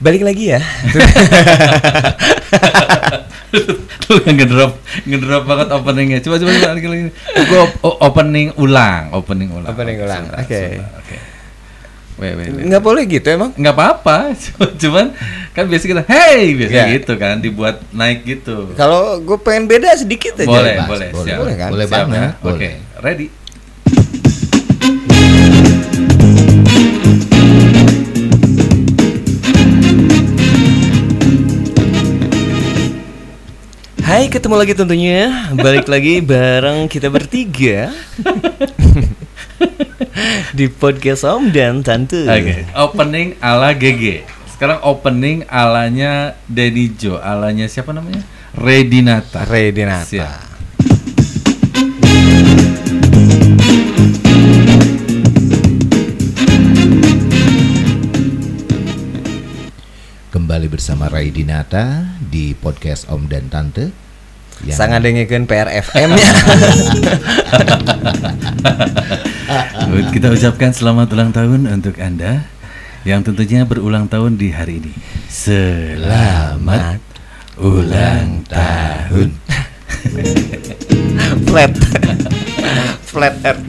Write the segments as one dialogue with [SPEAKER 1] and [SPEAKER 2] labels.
[SPEAKER 1] Balik lagi ya.
[SPEAKER 2] Tuh ngedrop ngedrop banget openingnya. Coba coba coba lagi lagi. Gua o- opening ulang, opening ulang.
[SPEAKER 1] Opening ulang, oke.
[SPEAKER 2] wait, wait.
[SPEAKER 1] Nggak boleh gitu emang.
[SPEAKER 2] nggak apa-apa cuman kan biasa kita hey biasa
[SPEAKER 1] Iya.
[SPEAKER 2] gitu kan dibuat naik gitu
[SPEAKER 1] Kalau gue pengen beda sedikit aja.
[SPEAKER 2] boleh boleh
[SPEAKER 3] boleh.
[SPEAKER 2] siap
[SPEAKER 1] Boleh kan?
[SPEAKER 3] Boleh
[SPEAKER 2] Siap
[SPEAKER 3] banget,
[SPEAKER 2] ya? oke
[SPEAKER 3] boleh.
[SPEAKER 2] ready
[SPEAKER 1] Hai, ketemu lagi tentunya. Balik lagi bareng kita bertiga di podcast Om dan Tante.
[SPEAKER 2] oke opening ala GG sekarang opening alanya Denny Jo alanya siapa namanya Redinata
[SPEAKER 1] Redinata.
[SPEAKER 2] Siap.
[SPEAKER 3] Kembali bersama Rai Dinata di podcast Om dan Tante. yang-
[SPEAKER 1] Sangat dengerin PRFM ya.
[SPEAKER 2] kita ucapkan selamat ulang tahun untuk anda yang tentunya berulang tahun di hari ini selamat ulang tahun
[SPEAKER 1] Flat. Flat Earth.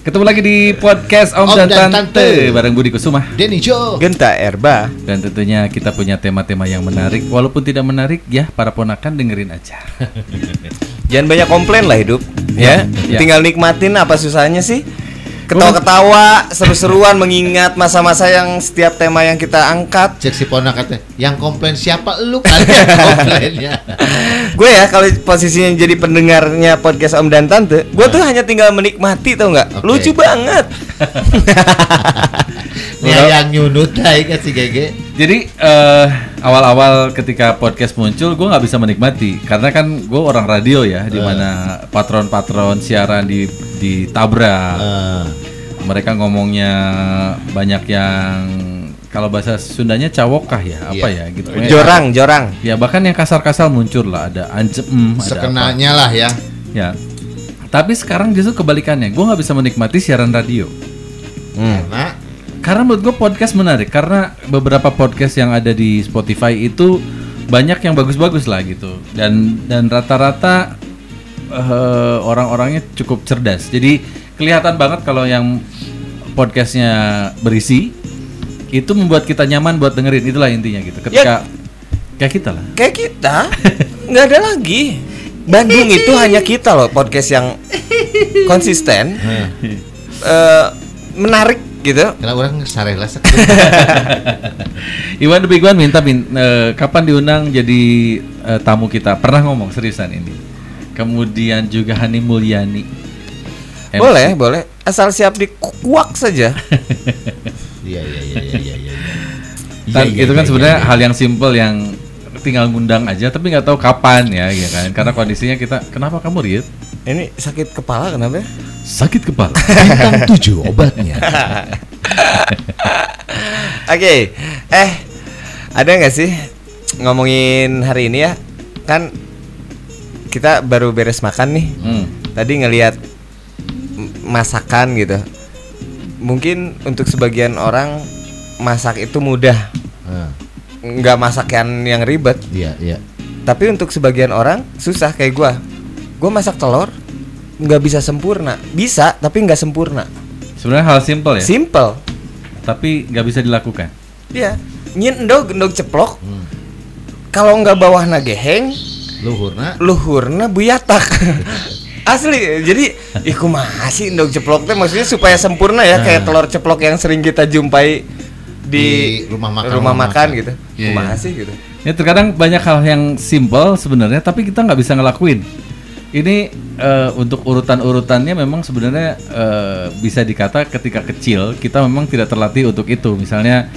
[SPEAKER 2] Ketemu lagi di podcast Om,
[SPEAKER 3] Om
[SPEAKER 2] dan,
[SPEAKER 3] dan
[SPEAKER 2] Tante,
[SPEAKER 3] Tante.
[SPEAKER 2] bareng Budi Kusuma.
[SPEAKER 3] Denny Jo.
[SPEAKER 1] Genta Erba.
[SPEAKER 2] Dan tentunya kita punya tema-tema yang menarik Walaupun tidak menarik ya para ponakan dengerin aja
[SPEAKER 1] Jangan banyak komplain lah hidup. Ya.
[SPEAKER 2] Ya.
[SPEAKER 1] Tinggal nikmatin apa susahnya sih? Ketawa-ketawa, seru-seruan mengingat masa-masa yang setiap tema yang kita angkat.
[SPEAKER 3] Cek si Pona kata, yang komplain siapa lu yang komplainnya.
[SPEAKER 1] gue ya kalau posisinya jadi pendengarnya podcast Om dan Tante, gue tuh hanya tinggal menikmati tau nggak?
[SPEAKER 3] Oke.
[SPEAKER 1] Lucu banget.
[SPEAKER 3] Nih yang nyunut aja kan si Gege.
[SPEAKER 2] Jadi eh, awal-awal ketika podcast muncul gue nggak bisa menikmati Karena kan gue orang radio ya Di mana patron-patron siaran di ditabrak
[SPEAKER 3] Eh,
[SPEAKER 2] Mereka ngomongnya banyak yang Kalau bahasa Sundanya cawokah ya Apa
[SPEAKER 3] Iya.
[SPEAKER 2] ya gitu
[SPEAKER 1] jorang, jorang.
[SPEAKER 2] Ya bahkan yang kasar-kasar muncul lah Ada anjem, ada apa.
[SPEAKER 3] sekenanya lah ya.
[SPEAKER 2] Ya. Tapi sekarang justru kebalikannya, gue nggak bisa menikmati siaran radio.
[SPEAKER 1] Hmm.
[SPEAKER 3] Karena
[SPEAKER 2] Karena menurut gue podcast menarik, karena beberapa podcast yang ada di Spotify itu banyak yang bagus-bagus lah gitu. Dan dan rata-rata eh, orang-orangnya cukup cerdas. Jadi kelihatan banget kalau yang podcastnya berisi itu membuat kita nyaman buat dengerin. Itulah intinya gitu. Ketika kayak kita lah.
[SPEAKER 1] Kayak kita nggak ada lagi. Bandung itu hanya kita loh podcast yang konsisten, eh, menarik gitu.
[SPEAKER 3] kalau orang sareh lah sek.
[SPEAKER 2] Iwan One minta min- eh, kapan diundang jadi eh, tamu kita. Pernah ngomong seriusan ini. Kemudian juga Hani Mulyani. MC.
[SPEAKER 1] Boleh, boleh. Asal siap dikuak saja.
[SPEAKER 3] Iya iya iya iya iya. iya,
[SPEAKER 2] itu kan
[SPEAKER 3] iya,
[SPEAKER 2] sebenarnya
[SPEAKER 3] iya, iya.
[SPEAKER 2] hal yang simple yang tinggal ngundang aja tapi nggak tahu kapan ya, ya kan? Karena kondisinya kita kenapa kamu Riet?
[SPEAKER 1] Ini sakit kepala kenapa? ya?
[SPEAKER 2] Sakit kepala.
[SPEAKER 3] bintang 7 obatnya.
[SPEAKER 1] Oke, eh ada nggak sih ngomongin hari ini ya? Kan kita baru beres makan nih.
[SPEAKER 2] Hmm.
[SPEAKER 1] Tadi ngelihat masakan gitu. Mungkin untuk sebagian orang masak itu mudah,
[SPEAKER 3] Eh,
[SPEAKER 1] nggak masak yang yang ribet.
[SPEAKER 3] Iya iya.
[SPEAKER 1] Tapi untuk sebagian orang susah kayak gua. Gua masak telur nggak bisa sempurna. Bisa, tapi nggak sempurna.
[SPEAKER 2] Sebenarnya hal simple ya,
[SPEAKER 1] Simple.
[SPEAKER 2] tapi nggak bisa dilakukan.
[SPEAKER 1] Iya. Nyin endog endog ceplok.
[SPEAKER 3] Hmm.
[SPEAKER 1] Kalau nggak bawah nageheng,
[SPEAKER 3] Luhurna
[SPEAKER 1] luhurna buyatak asli jadi iku masih endog ceplok teh maksudnya supaya sempurna ya kayak telur ceplok yang sering kita jumpai di,
[SPEAKER 3] Di rumah makan-
[SPEAKER 1] rumah
[SPEAKER 3] rumah
[SPEAKER 1] makan
[SPEAKER 3] makan.
[SPEAKER 1] gitu
[SPEAKER 2] Iya, iya.
[SPEAKER 1] kumaha sih gitu
[SPEAKER 2] Ya terkadang banyak hal yang simple sebenarnya tapi kita nggak bisa ngelakuin. Ini eh, untuk urutan-urutannya memang sebenarnya eh, bisa dikata ketika kecil kita memang tidak terlatih untuk itu. Misalnya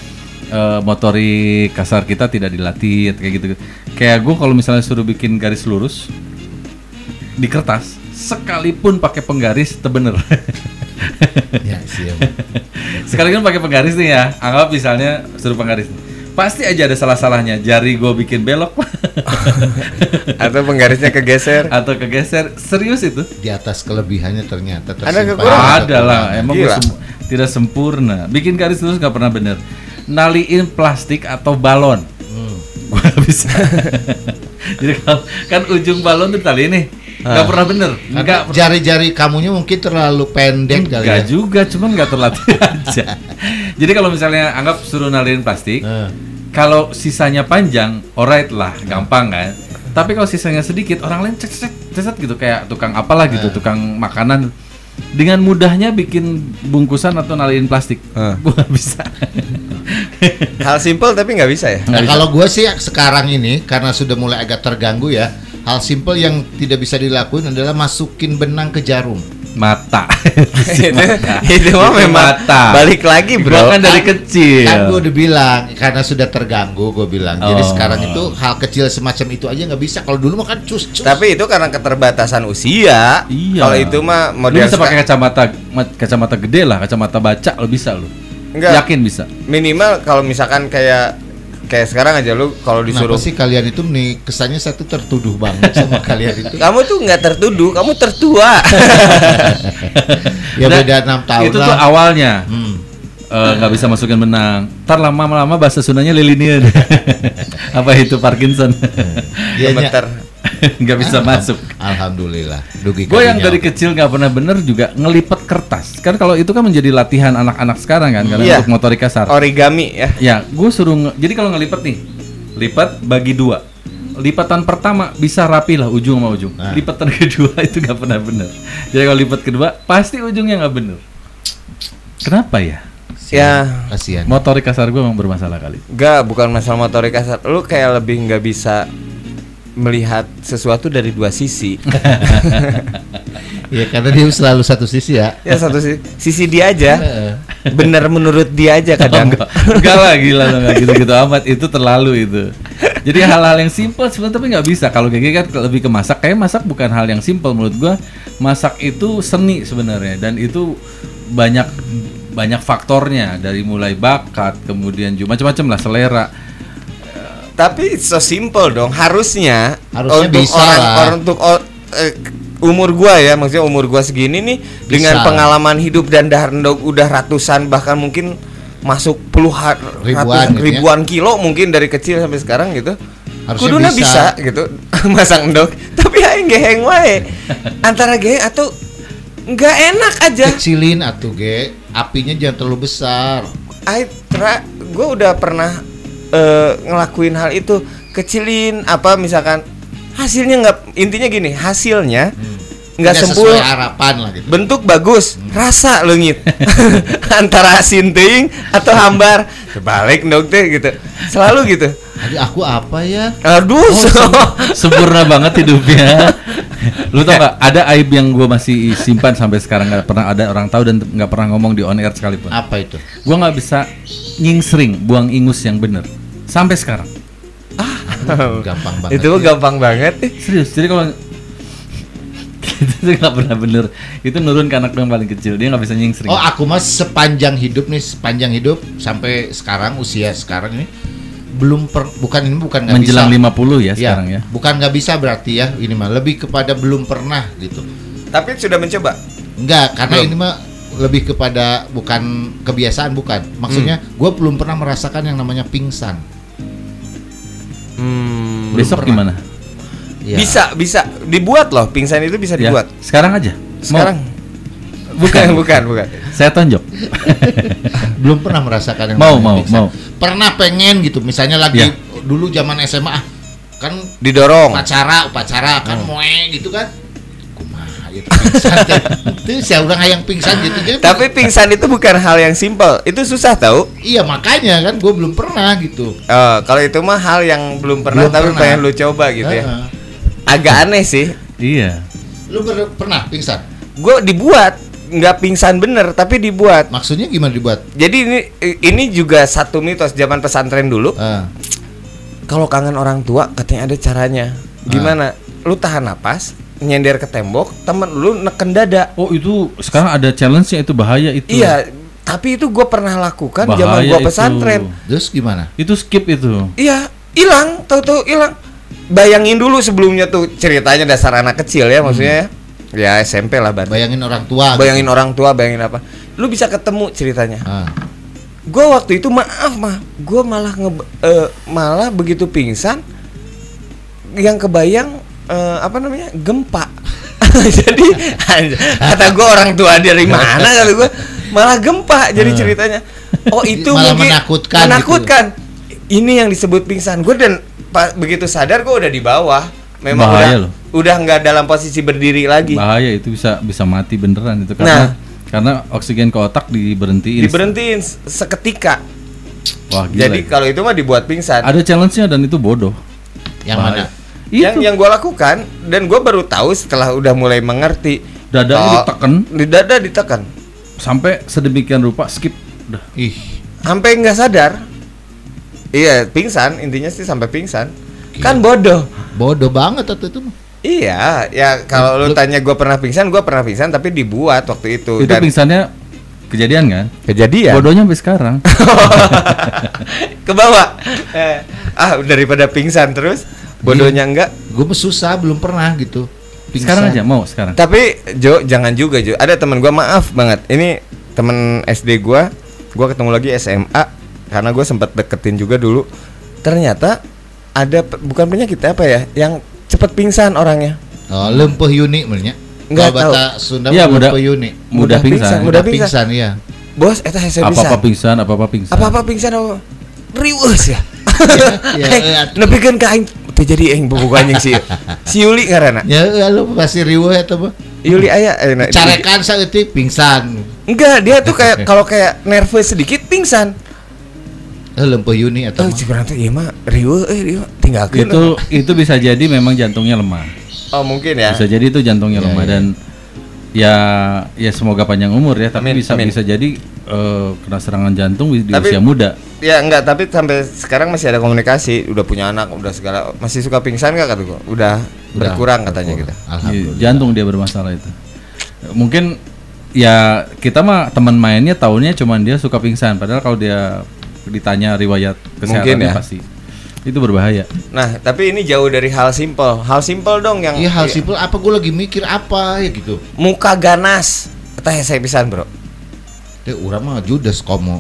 [SPEAKER 2] eh, motorik kasar kita tidak dilatih kayak gitu. Kayak gue kalau misalnya suruh bikin garis lurus di kertas sekalipun pakai penggaris itu bener.
[SPEAKER 3] ya sih.
[SPEAKER 2] Sekalipun pakai penggaris nih ya, anggap misalnya suruh penggaris. Pasti aja ada salah-salahnya. Jari gue bikin belok
[SPEAKER 1] atau penggarisnya kegeser
[SPEAKER 2] atau kegeser. Serius itu?
[SPEAKER 3] Di atas kelebihannya ternyata
[SPEAKER 1] Ada
[SPEAKER 3] tersimpan.
[SPEAKER 1] kekurangan.
[SPEAKER 2] ada lah. Emang gua sem- tidak sempurna. Bikin garis lurus nggak pernah bener. naliin plastik atau balon.
[SPEAKER 3] Hmm.
[SPEAKER 2] Gua nggak bisa. Jadi kalau kan ujung balon tuh tali nih, nggak pernah bener, nggak
[SPEAKER 3] Karena jari-jari kamunya mungkin terlalu pendek kali
[SPEAKER 2] Enggak
[SPEAKER 3] ya.
[SPEAKER 2] juga, cuma nggak terlatih aja. Jadi kalau misalnya anggap suruh naliin plastik,
[SPEAKER 3] Eh.
[SPEAKER 2] kalau sisanya panjang, alright lah, gampang kan. Tapi kalau sisanya sedikit, orang lain cek cek cek gitu kayak tukang apalah gitu, tukang makanan dengan mudahnya bikin bungkusan atau naliin plastik.
[SPEAKER 1] Eh.
[SPEAKER 2] Gua nggak bisa.
[SPEAKER 1] Hal simple tapi nggak bisa ya.
[SPEAKER 3] Nah,
[SPEAKER 2] Nggak bisa.
[SPEAKER 3] kalau gue sih sekarang ini karena sudah mulai agak terganggu ya, hal simple yang tidak bisa dilakuin adalah masukin benang ke jarum.
[SPEAKER 2] Mata.
[SPEAKER 1] itu, itu mah memang
[SPEAKER 2] mata.
[SPEAKER 1] balik lagi
[SPEAKER 2] Gua
[SPEAKER 1] bro.
[SPEAKER 2] kan dari kecil.
[SPEAKER 3] Kan gue udah bilang karena sudah terganggu gue bilang. Jadi
[SPEAKER 2] Oh.
[SPEAKER 3] sekarang itu hal kecil semacam itu aja nggak bisa. Kalau dulu mah kan cus cus.
[SPEAKER 1] Tapi itu karena keterbatasan usia.
[SPEAKER 2] Iya.
[SPEAKER 1] Kalau itu mah
[SPEAKER 2] Lu
[SPEAKER 1] model
[SPEAKER 2] bisa pakai kacamata ma- kacamata gede lah, kacamata baca lo bisa lo.
[SPEAKER 1] Enggak.
[SPEAKER 2] Yakin bisa.
[SPEAKER 1] minimal kalau misalkan kayak kayak sekarang aja lu kalau disuruh
[SPEAKER 3] Kenapa sih kalian itu nih kesannya saya tuh tertuduh banget sama kalian itu.
[SPEAKER 1] kamu tuh nggak tertuduh, kamu tertua.
[SPEAKER 3] Ya
[SPEAKER 2] Nah,
[SPEAKER 3] beda enam tahun
[SPEAKER 2] Itu
[SPEAKER 3] lah.
[SPEAKER 2] tuh awalnya.
[SPEAKER 3] Hmm.
[SPEAKER 2] Eh, nggak bisa masukin benang. Ntar lama-lama bahasa Sundanya lilinian. Apa itu Parkinson?
[SPEAKER 3] Dianya-
[SPEAKER 1] Gemeter.
[SPEAKER 2] nggak bisa masuk.
[SPEAKER 3] Alhamdulillah. Dugi
[SPEAKER 2] Gue yang dari kecil nggak pernah bener juga ngelipet kertas. Kan kalau itu kan menjadi latihan anak-anak sekarang kan, karena
[SPEAKER 1] Iya.
[SPEAKER 2] untuk motorik kasar.
[SPEAKER 1] Origami ya.
[SPEAKER 2] Ya, gue suruh nge- jadi kalau ngelipet nih, lipat bagi dua. Lipatan pertama bisa rapi lah ujung sama ujung.
[SPEAKER 3] Nah.
[SPEAKER 2] Lipatan kedua itu nggak pernah bener. Jadi kalau lipat kedua pasti ujungnya nggak bener. Kenapa ya?
[SPEAKER 1] Ya,
[SPEAKER 3] Kasihan.
[SPEAKER 2] Motorik kasar gue memang bermasalah kali.
[SPEAKER 1] Enggak, bukan masalah motorik kasar. Lu kayak lebih nggak bisa melihat sesuatu dari dua sisi.
[SPEAKER 3] Ya karena dia selalu satu sisi ya.
[SPEAKER 1] ya satu sisi, sisi dia aja.
[SPEAKER 3] Heeh.
[SPEAKER 1] Bener menurut dia aja kadang.
[SPEAKER 2] enggak, enggak lah gila lo nggak gitu-gitu amat itu terlalu itu. Jadi hal-hal yang simpel sebenarnya tapi nggak bisa. Kalau kayak kan lebih ke masak. Kayak masak bukan hal yang simpel menurut gua. Masak itu seni sebenarnya dan itu banyak banyak faktornya dari mulai bakat kemudian juga macam-macam lah selera.
[SPEAKER 1] Tapi so simple dong. Harusnya,
[SPEAKER 3] Harusnya
[SPEAKER 1] untuk
[SPEAKER 3] bisa
[SPEAKER 1] orang,
[SPEAKER 3] lah.
[SPEAKER 1] orang untuk o- eh, umur gua ya, maksudnya umur gua segini nih dengan pengalaman hidup dan dahar udah ratusan bahkan mungkin masuk puluhan
[SPEAKER 3] Ribuan
[SPEAKER 1] ratus-
[SPEAKER 3] gitu ya.
[SPEAKER 1] ribuan kilo mungkin dari kecil sampai sekarang gitu.
[SPEAKER 3] Harusnya
[SPEAKER 1] Kuduna
[SPEAKER 3] bisa.
[SPEAKER 1] bisa. gitu masak endog, tapi aing geheng wae. Antara geheng atau nggak enak aja.
[SPEAKER 3] Kecilin atuh ge, apinya jangan terlalu besar.
[SPEAKER 1] I tra, gue udah pernah eh, ngelakuin hal itu kecilin apa misalkan hasilnya nggak intinya gini hasilnya nggak
[SPEAKER 3] Tidak
[SPEAKER 1] sempurna
[SPEAKER 3] harapan lah gitu.
[SPEAKER 1] bentuk bagus rasa leungit antara asin teuing atau hambar terbalik dong teh gitu selalu gitu
[SPEAKER 3] Aduh, aku apa ya?
[SPEAKER 1] aduh
[SPEAKER 2] Oh,
[SPEAKER 1] so-
[SPEAKER 2] sempurna banget hidupnya. Lu tau gak? Ada aib yang gue masih simpan sampai sekarang nggak pernah ada orang tahu dan nggak pernah ngomong di on air sekalipun.
[SPEAKER 3] Apa itu?
[SPEAKER 2] Gue nggak bisa nyingsring buang ingus yang bener sampai sekarang.
[SPEAKER 3] Gampang banget.
[SPEAKER 1] itu gampang banget
[SPEAKER 2] Serius. Jadi kalau itu nggak pernah bener. Itu nurun ke anak yang paling kecil. Dia nggak bisa nyingsring.
[SPEAKER 3] Oh, aku mah sepanjang hidup nih, sepanjang hidup sampai sekarang usia sekarang ini belum per, bukan ini bukan nggak
[SPEAKER 2] Menjelang
[SPEAKER 3] bisa.
[SPEAKER 2] 50 ya sekarang ya.
[SPEAKER 3] Bukan nggak bisa berarti ya, ini mah lebih kepada belum pernah gitu.
[SPEAKER 1] tapi sudah mencoba
[SPEAKER 3] Enggak, karena
[SPEAKER 1] Belum.
[SPEAKER 3] ini mah lebih kepada bukan kebiasaan bukan. Maksudnya
[SPEAKER 2] Hmm.
[SPEAKER 3] gue belum pernah merasakan yang namanya pingsan.
[SPEAKER 1] Hmm,
[SPEAKER 2] Besok
[SPEAKER 3] pernah.
[SPEAKER 2] gimana?
[SPEAKER 3] Ya.
[SPEAKER 1] bisa bisa dibuat loh pingsan itu bisa
[SPEAKER 2] Ya,
[SPEAKER 1] dibuat
[SPEAKER 2] Sekarang aja. Mau?
[SPEAKER 1] sekarang
[SPEAKER 2] Bukan.
[SPEAKER 1] bukan bukan
[SPEAKER 2] Saya tonjok.
[SPEAKER 3] belum pernah merasakan yang
[SPEAKER 2] Mau, mau,
[SPEAKER 3] pingsan.
[SPEAKER 2] mau.
[SPEAKER 3] Pernah pengen gitu, misalnya lagi
[SPEAKER 2] Ya.
[SPEAKER 3] dulu zaman SMA ah, kan
[SPEAKER 1] didorong
[SPEAKER 3] upacara upacara kan
[SPEAKER 2] Oh.
[SPEAKER 3] moe gitu kan ya pingsan itu saya orang yang pingsan gitu jadi
[SPEAKER 1] Tapi pingsan itu bukan hal yang simpel, itu susah tahu.
[SPEAKER 3] iya makanya kan gue belum pernah gitu
[SPEAKER 1] Eh, kalau itu mah hal yang belum pernah
[SPEAKER 3] Belum
[SPEAKER 1] tapi
[SPEAKER 3] pernah.
[SPEAKER 1] pengen lu coba gitu ya.
[SPEAKER 3] Heeh.
[SPEAKER 1] Agak aneh sih.
[SPEAKER 2] Iya.
[SPEAKER 3] lu pernah pingsan
[SPEAKER 1] Gue dibuat nggak pingsan bener tapi dibuat.
[SPEAKER 3] maksudnya gimana dibuat
[SPEAKER 1] Jadi ini ini juga satu mitos zaman pesantren dulu.
[SPEAKER 3] Ah,
[SPEAKER 1] Kalau kangen orang tua katanya ada caranya. Gimana? Lu tahan napas, nyender ke tembok, temen lu neken dada.
[SPEAKER 2] Oh itu sekarang ada challenge-nya itu bahaya itu.
[SPEAKER 1] Iya, tapi itu gue pernah lakukan zaman
[SPEAKER 2] itu.
[SPEAKER 1] pesantren.
[SPEAKER 3] terus gimana
[SPEAKER 2] Itu skip itu.
[SPEAKER 1] Iya, hilang, tahu-tahu hilang. Bayangin dulu sebelumnya tuh ceritanya dasar anak kecil ya maksudnya. Ya SMP lah berarti.
[SPEAKER 3] bayangin orang tua
[SPEAKER 1] Bayangin orang tua, bayangin apa. Lu bisa ketemu ceritanya.
[SPEAKER 3] Ah,
[SPEAKER 1] gue waktu itu maaf mah gue malah nge eh, malah begitu pingsan yang kebayang eh, apa namanya gempa jadi kata gue orang tua dari mana kata gue malah gempa jadi ceritanya oh itu
[SPEAKER 3] Malah
[SPEAKER 1] mungkin
[SPEAKER 3] menakutkan gitu.
[SPEAKER 1] menakutkan ini yang disebut pingsan gue dan pa- begitu sadar gue udah di bawah memang
[SPEAKER 2] Bahaya
[SPEAKER 1] udah
[SPEAKER 2] loh.
[SPEAKER 1] udah nggak dalam posisi berdiri lagi
[SPEAKER 2] Bahaya itu bisa bisa mati beneran itu karena karena oksigen ke otak diberhentiin.
[SPEAKER 1] diberhentiin se- seketika
[SPEAKER 2] Wah, gila.
[SPEAKER 1] jadi
[SPEAKER 2] itu.
[SPEAKER 1] kalau itu mah dibuat pingsan
[SPEAKER 2] ada challenge-nya dan itu bodoh.
[SPEAKER 3] Yang
[SPEAKER 2] Bahaya.
[SPEAKER 3] mana?
[SPEAKER 1] Yang
[SPEAKER 2] Itu.
[SPEAKER 1] yang gue lakukan dan gue baru tahu setelah udah mulai mengerti
[SPEAKER 2] dadanya
[SPEAKER 1] Oh,
[SPEAKER 2] ditekan?
[SPEAKER 1] di dada ditekan.
[SPEAKER 2] Sampai sedemikian rupa skip. Udah.
[SPEAKER 3] Ih,
[SPEAKER 1] sampai nggak sadar. Iya pingsan intinya sih sampai pingsan. Kan bodoh.
[SPEAKER 3] Bodoh banget waktu itu. mah.
[SPEAKER 1] iya ya kalau lu tanya gue pernah pingsan gue pernah pingsan tapi dibuat waktu itu
[SPEAKER 2] Itu pingsannya kejadian kan?
[SPEAKER 1] kejadian.
[SPEAKER 2] Bodohnya sampai sekarang.
[SPEAKER 1] ke bawah. Eh, ah daripada pingsan terus bodohnya enggak
[SPEAKER 3] Gue mah susah belum pernah gitu. Pingsan.
[SPEAKER 2] sekarang aja mau sekarang.
[SPEAKER 1] Tapi Jo jangan juga Jo. Ada teman gua maaf banget. Ini teman SD gua. Gua ketemu lagi SMA karena gue sempat deketin juga dulu. Ternyata ada bukan penyakit apa ya yang cepet pingsan orangnya.
[SPEAKER 3] Oh, lempuh Yuni menurutnya.
[SPEAKER 1] Nggak
[SPEAKER 3] Kalau bahasa Sunda
[SPEAKER 2] Iya,
[SPEAKER 3] mah
[SPEAKER 2] mudah-
[SPEAKER 3] lempuh Yuni.
[SPEAKER 2] Mudah pingsan.
[SPEAKER 1] mudah pingsan.
[SPEAKER 3] pingsan iya.
[SPEAKER 1] Bos eta hese
[SPEAKER 2] Apa-apa
[SPEAKER 1] pingsan.
[SPEAKER 2] pingsan, apa-apa pingsan.
[SPEAKER 1] Apa-apa pingsan apa? Riweuh ya.
[SPEAKER 3] Iya,
[SPEAKER 1] Eh,
[SPEAKER 3] iya.
[SPEAKER 1] nepikeun ka aing teu jadi aing buku anjing si si Yuli ngaranna.
[SPEAKER 3] Ya, lu pasti riweuh eta mah.
[SPEAKER 1] Yuli aya eh, nah,
[SPEAKER 3] Carekan saeutik pingsan.
[SPEAKER 1] Enggak, dia tuh kayak kalau kayak nervous sedikit pingsan.
[SPEAKER 3] Eh, lempuh Yuni eta
[SPEAKER 1] Oh, si berarti ieu mah riweuh eh riweuh tinggalkeun.
[SPEAKER 2] Itu itu bisa jadi memang jantungnya lemah.
[SPEAKER 1] Oh, mungkin ya.
[SPEAKER 2] Bisa jadi itu jantungnya
[SPEAKER 3] Ya,
[SPEAKER 2] lemah
[SPEAKER 3] ya.
[SPEAKER 2] dan ya ya semoga panjang umur ya tapi
[SPEAKER 1] Amin,
[SPEAKER 2] bisa
[SPEAKER 1] amin.
[SPEAKER 2] bisa jadi eh, kena serangan jantung di
[SPEAKER 1] Tapi-
[SPEAKER 2] usia muda.
[SPEAKER 1] Ya enggak, tapi sampai sekarang masih ada komunikasi, udah punya anak, udah segala masih suka pingsan enggak kata gua? Udah,
[SPEAKER 3] Udah,
[SPEAKER 1] berkurang katanya gitu.
[SPEAKER 2] Iya, Jantung dia bermasalah itu. Mungkin ya kita mah teman mainnya tahunya cuman dia suka pingsan padahal kalau dia ditanya riwayat kesehatannya
[SPEAKER 1] ya.
[SPEAKER 2] pasti itu berbahaya.
[SPEAKER 1] Nah, tapi ini jauh dari hal simpel. Hal simpel dong yang
[SPEAKER 3] Iya hal simpel apa gue lagi mikir apa ya gitu.
[SPEAKER 1] muka ganas. Kita saya pisan, Bro.
[SPEAKER 3] Ya urang mah Judas komo.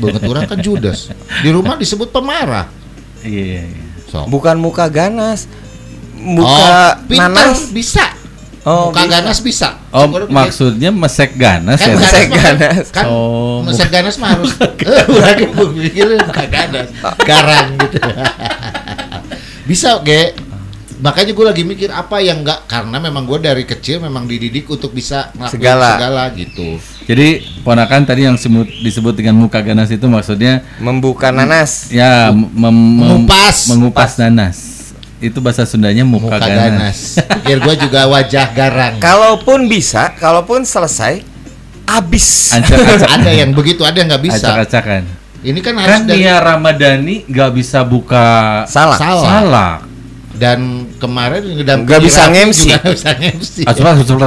[SPEAKER 3] Banget orang kan Judas. Di rumah disebut pemarah.
[SPEAKER 2] Iya. iya.
[SPEAKER 3] Sok.
[SPEAKER 1] Bukan muka ganas.
[SPEAKER 3] oh,
[SPEAKER 1] Muka
[SPEAKER 3] pintar
[SPEAKER 1] nanas.
[SPEAKER 3] bisa.
[SPEAKER 1] Oh,
[SPEAKER 3] Muka
[SPEAKER 1] bisa.
[SPEAKER 3] ganas bisa.
[SPEAKER 2] Oh,
[SPEAKER 3] lu
[SPEAKER 2] maksudnya mesek ganas
[SPEAKER 3] kan
[SPEAKER 2] ya?
[SPEAKER 3] ganas
[SPEAKER 1] Mesek ganas.
[SPEAKER 3] Kan
[SPEAKER 2] Oh,
[SPEAKER 3] mesek ganas mah harus eh urang ge mikir muka ganas. Garang gitu. bisa ge. Makanya gue lagi mikir apa yang enggak karena memang gue dari kecil memang dididik untuk bisa ngelakuin
[SPEAKER 1] Segala.
[SPEAKER 3] segala gitu.
[SPEAKER 2] Jadi ponakan tadi yang semut- disebut dengan muka ganas itu maksudnya
[SPEAKER 1] Membuka nanas.
[SPEAKER 2] ya mem- mem-
[SPEAKER 3] Mengupas.
[SPEAKER 2] mengupas nanas. Itu bahasa Sundanya muka,
[SPEAKER 3] Muka
[SPEAKER 2] ganas.
[SPEAKER 3] ganas. Pikir gue juga wajah garang.
[SPEAKER 1] Kalaupun bisa, kalaupun selesai abis.
[SPEAKER 3] Ada yang begitu, ada yang nggak bisa.
[SPEAKER 2] Acak-acakan.
[SPEAKER 3] Ini kan harus
[SPEAKER 2] Kan
[SPEAKER 3] dari
[SPEAKER 2] Nia Ramadhani nggak bisa buka
[SPEAKER 1] Salah.
[SPEAKER 3] Salah.
[SPEAKER 2] salah.
[SPEAKER 3] dan kemarin dan
[SPEAKER 1] Nggak bisa
[SPEAKER 3] juga nggak bisa nge-MC.
[SPEAKER 2] Asbah asbah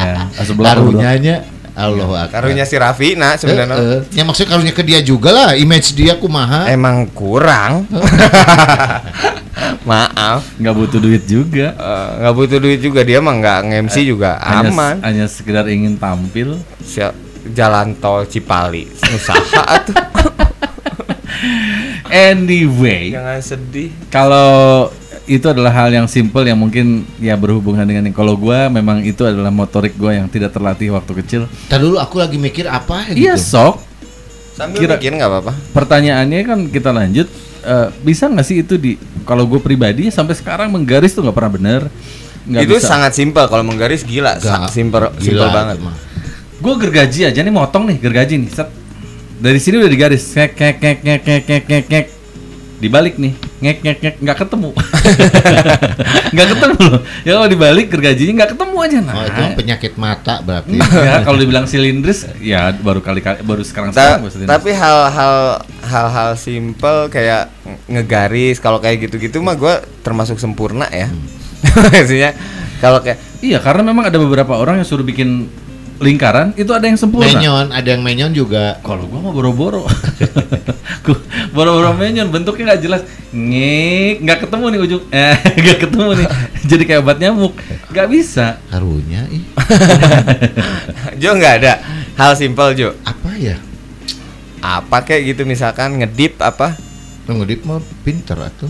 [SPEAKER 2] ya, asbah
[SPEAKER 3] Karunyanya Allah Akbar.
[SPEAKER 1] Karunya si Raffi nah
[SPEAKER 3] Eh,
[SPEAKER 1] sebenarnya.
[SPEAKER 3] eh. Ya maksudnya karunya ke dia juga lah, image dia kumaha.
[SPEAKER 1] Emang kurang. Maaf.
[SPEAKER 2] nggak butuh duit juga.
[SPEAKER 1] Eh, nggak butuh duit juga dia mah nggak nge-MC juga
[SPEAKER 2] Hanya,
[SPEAKER 1] aman.
[SPEAKER 2] hanya sekedar ingin tampil.
[SPEAKER 1] Siap jalan tol Cipali usaha tuh
[SPEAKER 2] Anyway,
[SPEAKER 1] jangan sedih
[SPEAKER 2] kalau itu adalah hal yang simple yang mungkin ya berhubungan dengan kalau gua memang itu adalah motorik gua yang tidak terlatih waktu kecil.
[SPEAKER 3] Tadi dulu aku lagi mikir apa ya
[SPEAKER 2] Iya
[SPEAKER 3] gitu.
[SPEAKER 2] sok.
[SPEAKER 1] sambil
[SPEAKER 2] Kira-
[SPEAKER 1] bikin nggak apa-apa
[SPEAKER 2] Pertanyaannya kan kita lanjut. eh, bisa nggak sih itu di kalau gue pribadi sampai sekarang menggaris tuh nggak pernah bener. Nggak
[SPEAKER 1] itu
[SPEAKER 2] bisa.
[SPEAKER 1] sangat simpel kalau menggaris gila
[SPEAKER 3] Gak,
[SPEAKER 1] simpel
[SPEAKER 3] gila
[SPEAKER 1] simpel banget.
[SPEAKER 2] Gue gergaji aja nih motong nih gergaji nih. Set. Dari sini udah digaris. Ngek ngek ngek ngek ngek ngek ngek. Dibalik nih. Ngek ngek ngek nggak ketemu. nggak ketemu loh. Ya kalau dibalik gergajinya nggak ketemu aja nah.
[SPEAKER 3] Oh, itu penyakit mata berarti.
[SPEAKER 2] ya kalau dibilang silindris ya baru kali kali baru sekarang
[SPEAKER 1] Ta-
[SPEAKER 2] sekarang
[SPEAKER 1] tapi hal-hal hal-hal simpel kayak ngegaris kalau kayak gitu-gitu mah gue termasuk sempurna ya maksudnya kalau kayak
[SPEAKER 2] Iya karena memang ada beberapa orang yang suruh bikin lingkaran itu ada yang sempurna.
[SPEAKER 3] menyon, ada yang menyon juga.
[SPEAKER 2] Kalau gua mah boro-boro. Gua boro-boro menyon bentuknya nggak jelas. Ngek, nggak ketemu nih ujung. Eh, nggak ketemu nih. Jadi kayak obat nyamuk. Nggak bisa.
[SPEAKER 3] Karunya ih.
[SPEAKER 1] Jo nggak ada hal simpel Jo
[SPEAKER 3] Apa ya?
[SPEAKER 1] apa kayak gitu misalkan ngedip apa
[SPEAKER 3] Ngedip mah pinter atuh.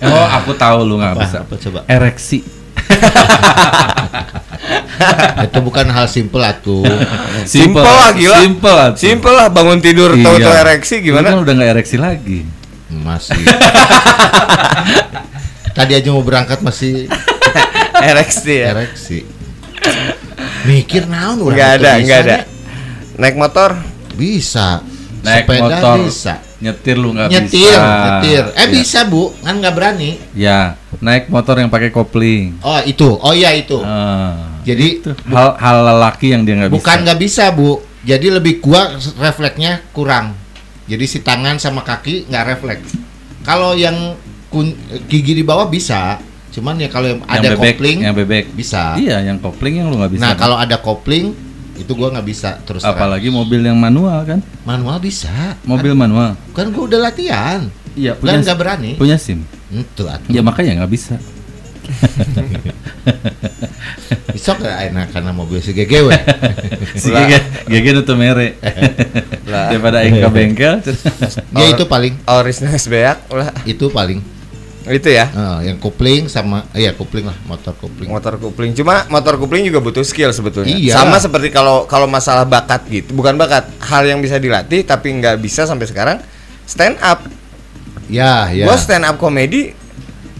[SPEAKER 2] Oh, aku tahu lu nggak
[SPEAKER 3] Apa,
[SPEAKER 2] bisa.
[SPEAKER 3] apa coba?
[SPEAKER 2] Ereksi.
[SPEAKER 3] Itu bukan hal simpel atuh.
[SPEAKER 1] Simple lah, gila.
[SPEAKER 2] Simple.
[SPEAKER 1] Simple lah bangun tidur
[SPEAKER 2] Iya.
[SPEAKER 1] tahu-tahu ereksi gimana?
[SPEAKER 2] kan udah nggak ereksi lagi.
[SPEAKER 3] Masih. Tadi aja mau berangkat masih
[SPEAKER 1] ereksi ya.
[SPEAKER 3] ereksi. Mikir naon
[SPEAKER 1] Enggak
[SPEAKER 3] atuh
[SPEAKER 1] ada,
[SPEAKER 3] bisa
[SPEAKER 1] enggak ada. Naik motor
[SPEAKER 3] Bisa.
[SPEAKER 2] Naik
[SPEAKER 3] Sepeda
[SPEAKER 2] motor.
[SPEAKER 3] bisa.
[SPEAKER 2] Nyetir lu nggak
[SPEAKER 3] Nyetir,
[SPEAKER 2] bisa.
[SPEAKER 3] nyetir. Eh
[SPEAKER 2] Ya.
[SPEAKER 3] bisa, Bu. Kan nggak berani.
[SPEAKER 2] Ya, naik motor yang pakai kopling.
[SPEAKER 3] Oh, itu. Oh iya itu.
[SPEAKER 2] Ah.
[SPEAKER 3] Jadi
[SPEAKER 2] hal hal lelaki yang dia nggak bisa.
[SPEAKER 3] bukan nggak bisa, Bu. Jadi lebih kuat refleksnya kurang. Jadi si tangan sama kaki nggak refleks. Kalau yang kun- gigi di bawah bisa, cuman ya kalau yang
[SPEAKER 2] yang
[SPEAKER 3] ada
[SPEAKER 2] bebek,
[SPEAKER 3] kopling
[SPEAKER 2] yang bebek.
[SPEAKER 3] bisa.
[SPEAKER 2] Iya, yang kopling yang lu nggak bisa.
[SPEAKER 3] Nah, kalau ada kopling itu gua nggak bisa terus terang.
[SPEAKER 2] apalagi mobil yang manual kan?
[SPEAKER 3] manual bisa.
[SPEAKER 2] Mobil manual.
[SPEAKER 3] Kan gua udah latihan.
[SPEAKER 2] Iya,
[SPEAKER 3] Kan nggak berani.
[SPEAKER 2] punya SIM.
[SPEAKER 3] Itu atuh.
[SPEAKER 2] Ya makanya nggak bisa.
[SPEAKER 3] Nggak enak karena mobil si GG we.
[SPEAKER 2] Si Gege nutup mere.
[SPEAKER 1] Lah.
[SPEAKER 2] Daripada aing ke bengkel. terus-
[SPEAKER 3] Ya itu paling,
[SPEAKER 1] Orisnya beak lah
[SPEAKER 3] itu paling.
[SPEAKER 1] Itu ya.
[SPEAKER 3] Eh, yang kopling sama iya kopling lah, motor kopling.
[SPEAKER 1] Motor kupling. Cuma motor kupling juga butuh skill sebetulnya.
[SPEAKER 3] Iya.
[SPEAKER 1] Sama seperti kalau kalau masalah bakat gitu. Bukan bakat, hal yang bisa dilatih tapi nggak bisa sampai sekarang stand up.
[SPEAKER 3] Ya, ya.
[SPEAKER 1] Gua stand up komedi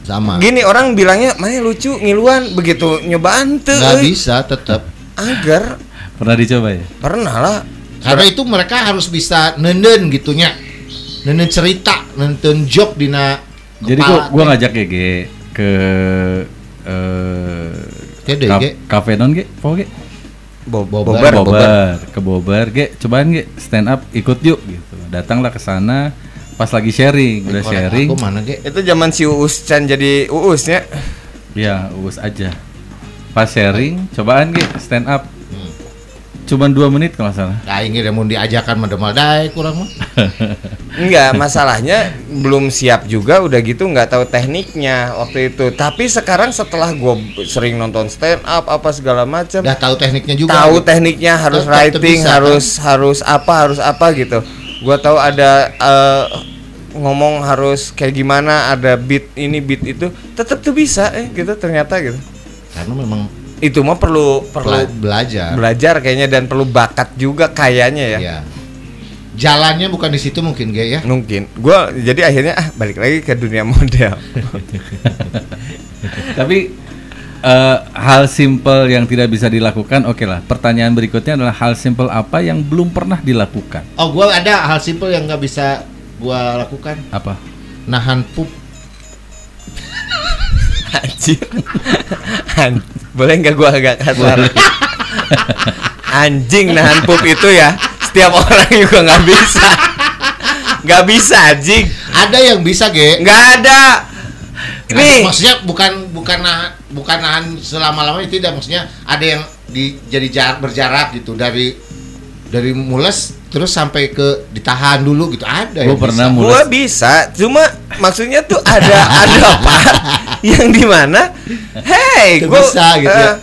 [SPEAKER 3] Sama.
[SPEAKER 1] gini orang bilangnya mana lucu ngiluan begitu nyobaan tuh
[SPEAKER 3] Nggak bisa tetap.
[SPEAKER 1] agar
[SPEAKER 2] Pernah dicoba ya?
[SPEAKER 1] pernah lah
[SPEAKER 3] Karena itu mereka harus bisa nenen gitunya. Nenen cerita, nenten joke dina
[SPEAKER 2] Jadi gua, gua ngajak Gege ke eh kaf-
[SPEAKER 3] Ge.
[SPEAKER 2] kafe non Ge, po Ge.
[SPEAKER 1] Bo-
[SPEAKER 3] Bobar,
[SPEAKER 1] bobar,
[SPEAKER 2] Ke
[SPEAKER 1] bobar.
[SPEAKER 2] Ke Bobar, Ge, cobaan Ge, stand up ikut yuk gitu. Datanglah ke sana pas lagi sharing, udah sharing.
[SPEAKER 3] Aku mana ge?
[SPEAKER 1] itu zaman si Uus Chan jadi Uusnya
[SPEAKER 2] Ya, urus aja. Pas sharing, cobaan Ge, stand up. Cuman dua menit kalau nggak salah.
[SPEAKER 3] Aing ge mau diajakan mah dai kurang mah.
[SPEAKER 1] Enggak, masalahnya belum siap juga udah gitu nggak tahu tekniknya waktu itu. Tapi sekarang setelah gue sering nonton stand up apa segala macam,
[SPEAKER 3] Udah tahu tekniknya juga.
[SPEAKER 1] tahu tekniknya harus
[SPEAKER 3] Tetap
[SPEAKER 1] writing,
[SPEAKER 3] bisa, kan?
[SPEAKER 1] harus harus apa, harus apa gitu. Gua tahu ada eh, ngomong harus kayak gimana, ada beat ini beat itu, tetap tuh bisa eh gitu ternyata gitu.
[SPEAKER 3] Karena memang
[SPEAKER 1] Itu mah perlu perlu
[SPEAKER 3] bela- belajar.
[SPEAKER 1] belajar kayaknya dan perlu bakat juga kayaknya ya.
[SPEAKER 3] Ya. Jalannya bukan di situ mungkin ge ya.
[SPEAKER 1] Mungkin. Gua jadi akhirnya ah balik lagi ke dunia model.
[SPEAKER 2] Tapi eh, hal simple yang tidak bisa dilakukan, oke lah. Pertanyaan berikutnya adalah hal simple apa yang belum pernah dilakukan?
[SPEAKER 3] Oh, gua ada hal simpel yang nggak bisa gua lakukan.
[SPEAKER 2] Apa?
[SPEAKER 3] Nahan pup.
[SPEAKER 1] Anjir. An- Boleh nggak gua agak kasar? Anjing nahan pup itu ya. Setiap orang juga nggak bisa. Nggak bisa anjing.
[SPEAKER 3] Ada yang bisa ge.
[SPEAKER 1] Nggak ada. Nih.
[SPEAKER 3] Maksudnya bukan bukan nahan bukan nahan selama-lamanya tidak maksudnya ada yang di jadi jar, berjarak gitu dari dari mules terus sampai ke ditahan dulu gitu ada
[SPEAKER 2] Gua
[SPEAKER 3] yang
[SPEAKER 2] pernah
[SPEAKER 3] bisa.
[SPEAKER 2] mulai-
[SPEAKER 1] Gua bisa. Cuma maksudnya tuh ada ada part yang di mana, hey,
[SPEAKER 3] Tuh
[SPEAKER 1] gua
[SPEAKER 3] bisa gitu ya.
[SPEAKER 1] eh,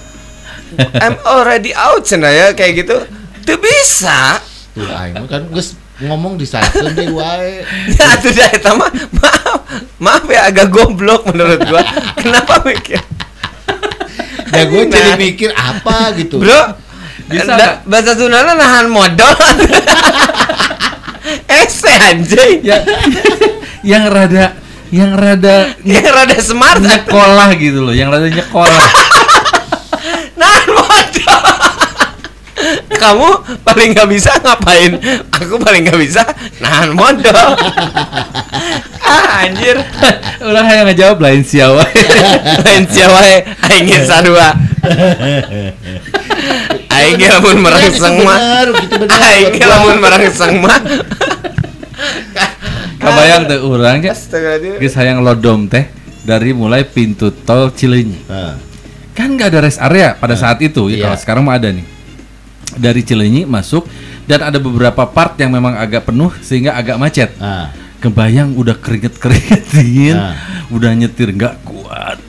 [SPEAKER 1] I'm already out cina ya kayak gitu. Tuh bisa.
[SPEAKER 3] Tuh aing mah kan geus ngomong di sana deh wae.
[SPEAKER 1] Ya tuh dah eta mah maaf. Maaf ya agak goblok menurut gua. Kenapa mikir?
[SPEAKER 3] Ya gue
[SPEAKER 1] Nah.
[SPEAKER 3] jadi mikir apa gitu.
[SPEAKER 1] Bro,
[SPEAKER 2] Bisa
[SPEAKER 1] da- bahasa Sundana nahan modal. Ese anjing.
[SPEAKER 2] Ya, yang rada, yang rada
[SPEAKER 1] Yang rada smart
[SPEAKER 2] nyekolah gitu loh, yang rada nyekolah.
[SPEAKER 1] nahan modal. Kamu paling nggak bisa ngapain? Aku paling nggak bisa nahan modal. ah anjir.
[SPEAKER 2] Udah kayak ngejawab lain siawa.
[SPEAKER 1] Lain siapa aing sarua. Aing lamun merangsang mah.
[SPEAKER 3] Bener, gitu bener.
[SPEAKER 1] Aing lamun merangsang mah.
[SPEAKER 2] Kebayang tuh orang ya. Geus hayang lodom teh dari mulai pintu tol Cileunyi. Kan nggak ada rest area pada saat itu, ya
[SPEAKER 3] Iya.
[SPEAKER 2] kalau sekarang mah ada nih. Dari Cileunyi masuk dan ada beberapa part yang memang agak penuh sehingga agak macet. Kebayang udah keringet-keringet dingin, udah nyetir nggak kuat.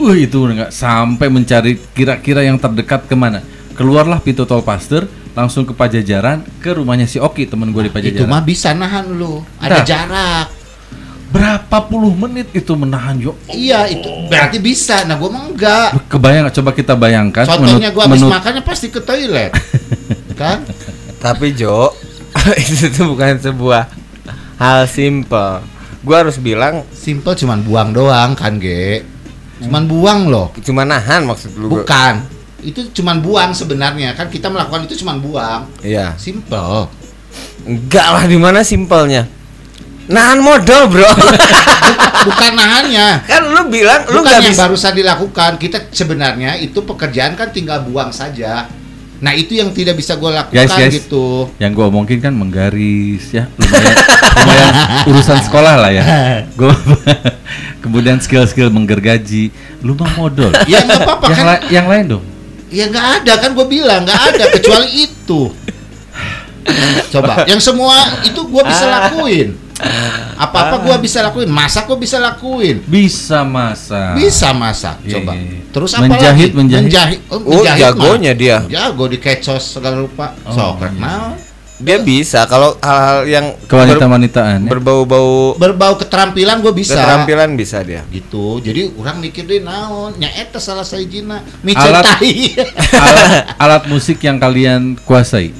[SPEAKER 2] Wih itu nggak sampai mencari kira-kira yang terdekat ke mana. Keluarlah pintu tol Paster, langsung ke Pajajaran ke rumahnya si Oki temen gue di Pajajaran.
[SPEAKER 3] Itu mah bisa nahan lu. Ada
[SPEAKER 2] Bentar.
[SPEAKER 3] jarak.
[SPEAKER 2] Berapa puluh menit itu menahan Jo?
[SPEAKER 3] Iya, itu berarti bisa. Nah, gua mah enggak.
[SPEAKER 2] Kebayang coba kita bayangkan.
[SPEAKER 3] Contohnya gua habis makannya pasti ke toilet. kan?
[SPEAKER 1] Tapi Jo, itu tuh bukan sebuah hal simple. Gua harus bilang
[SPEAKER 3] Simple cuman buang doang kan, Ge. Cuman buang loh.
[SPEAKER 1] cuma nahan maksud lu.
[SPEAKER 3] Bukan. Itu cuman buang sebenarnya. Kan kita melakukan itu cuman buang.
[SPEAKER 1] Iya.
[SPEAKER 3] Simple.
[SPEAKER 1] Enggak lah di mana simpelnya. Nahan modal, Bro.
[SPEAKER 3] Bukan nahannya.
[SPEAKER 1] kan lu bilang lu
[SPEAKER 3] Bukan
[SPEAKER 1] nggak
[SPEAKER 3] yang
[SPEAKER 1] bisa
[SPEAKER 3] barusan dilakukan. Kita sebenarnya itu pekerjaan kan tinggal buang saja. Nah, itu yang tidak bisa gue lakukan
[SPEAKER 2] Guys, guys.
[SPEAKER 3] gitu.
[SPEAKER 2] Yang gue omongin kan menggaris ya lumayan, lumayan urusan sekolah lah ya. Gue kemudian skill-skill menggergaji, lu mah modal.
[SPEAKER 3] Ya nggak apa-apa
[SPEAKER 2] yang,
[SPEAKER 3] kan.
[SPEAKER 2] la- yang lain dong.
[SPEAKER 3] Ya nggak ada kan gue bilang nggak ada kecuali itu. Coba, yang semua itu gue bisa lakuin. Apa-apa gue bisa lakuin. Masak gue bisa lakuin.
[SPEAKER 2] Bisa masak.
[SPEAKER 3] Bisa masak.
[SPEAKER 2] Iya,
[SPEAKER 3] Coba.
[SPEAKER 2] iya.
[SPEAKER 3] Terus apa
[SPEAKER 2] Menjahit,
[SPEAKER 3] lagi?
[SPEAKER 2] menjahit.
[SPEAKER 3] Oh,
[SPEAKER 1] Oh,
[SPEAKER 3] menjahit
[SPEAKER 1] jagonya
[SPEAKER 3] mah.
[SPEAKER 1] dia.
[SPEAKER 3] Jago di kecos segala rupa.
[SPEAKER 2] Oh,
[SPEAKER 3] so,
[SPEAKER 2] iya.
[SPEAKER 3] kenal.
[SPEAKER 1] Dia bisa kalau hal-hal yang ber-
[SPEAKER 2] Kewanita-wanitaan ya.
[SPEAKER 1] berbau-bau
[SPEAKER 3] Berbau keterampilan gue bisa.
[SPEAKER 1] keterampilan bisa dia.
[SPEAKER 3] gitu jadi orang mikir deh naon nya eta salah sayjina
[SPEAKER 2] Alat-
[SPEAKER 3] micetai
[SPEAKER 2] alat, alat musik yang kalian kuasai.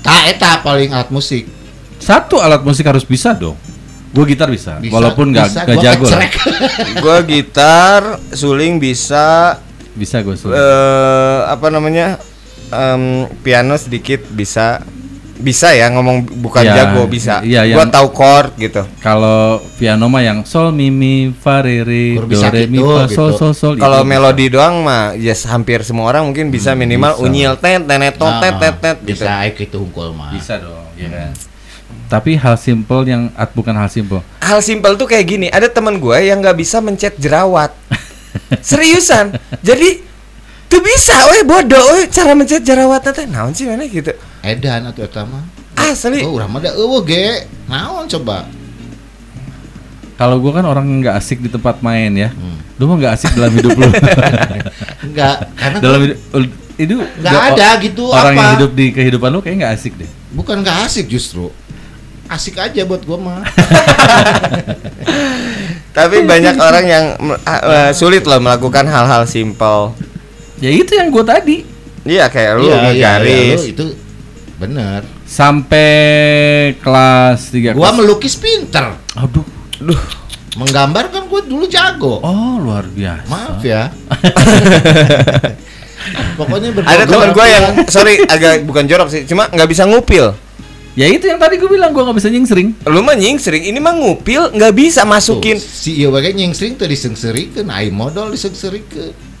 [SPEAKER 3] tak eta paling alat musik
[SPEAKER 2] Satu alat musik harus bisa dong. Gue gitar bisa,
[SPEAKER 3] Bisa,
[SPEAKER 2] walaupun nggak
[SPEAKER 3] bisa,
[SPEAKER 2] nggak
[SPEAKER 3] gua
[SPEAKER 2] jago lah.
[SPEAKER 1] gua gitar, suling bisa
[SPEAKER 2] Bisa gue
[SPEAKER 1] eh apa namanya? em, piano sedikit bisa. Bisa ya ngomong bukan
[SPEAKER 2] Ya,
[SPEAKER 1] jago bisa.
[SPEAKER 2] iya,
[SPEAKER 1] gua
[SPEAKER 2] yang-
[SPEAKER 1] tahu chord gitu.
[SPEAKER 2] Kalau piano mah yang sol mi mi fa re re do
[SPEAKER 3] bisa
[SPEAKER 2] re mi
[SPEAKER 3] gitu,
[SPEAKER 2] fa sol
[SPEAKER 3] gitu.
[SPEAKER 2] sol sol.
[SPEAKER 1] Kalau
[SPEAKER 2] itu
[SPEAKER 1] melodi doang mah yes hampir semua orang mungkin bisa minimal
[SPEAKER 2] bisa.
[SPEAKER 1] unyil tet tenet tot tet tet tet gitu.
[SPEAKER 3] bisa itu hungkul mah
[SPEAKER 2] bisa, dong, ya kan. Tapi hal simple yang at bukan hal simple.
[SPEAKER 1] Hal simpel tuh kayak gini, ada teman gue yang nggak bisa mencet jerawat. Seriusan. Jadi tuh bisa, weh bodoh, weh cara mencet jerawat teh naon sih mana gitu.
[SPEAKER 3] edan atau eta mah
[SPEAKER 1] Asli.
[SPEAKER 3] oh urang mah da eueuh ge naon coba
[SPEAKER 2] Kalau gue kan orang yang nggak asik di tempat main ya.
[SPEAKER 3] Hmm.
[SPEAKER 2] Lu mah nggak asik dalam hidup lu.
[SPEAKER 3] enggak karena
[SPEAKER 2] dalam hidup itu
[SPEAKER 3] Nggak ada gitu,
[SPEAKER 2] Orang yang
[SPEAKER 3] apa?
[SPEAKER 2] hidup di kehidupan lu kayak nggak asik deh.
[SPEAKER 3] bukan enggak asik justru asik aja buat gua mah
[SPEAKER 1] Tapi banyak orang yang eh, sulit loh melakukan hal-hal simpel.
[SPEAKER 2] Ya itu yang gue tadi.
[SPEAKER 1] Iya kayak lu
[SPEAKER 3] Iya, iya, iya,
[SPEAKER 1] ngegaris.
[SPEAKER 3] lu itu bener
[SPEAKER 2] Sampai kelas 3
[SPEAKER 3] gua melukis pinter
[SPEAKER 2] Aduh.
[SPEAKER 1] Duh,
[SPEAKER 3] menggambar kan gua dulu jago
[SPEAKER 2] Oh, luar biasa.
[SPEAKER 3] maaf ya pokoknya
[SPEAKER 1] ada teman gue yang sorry agak bukan jorok sih, cuma nggak bisa ngupil.
[SPEAKER 2] Ya itu yang tadi gue bilang gue nggak bisa nyingsring.
[SPEAKER 1] Lu mah nyingsring, ini mah ngupil nggak bisa masukin.
[SPEAKER 3] Tuh, si iya nyingsring teu disengserikeun ai modal disengserikeun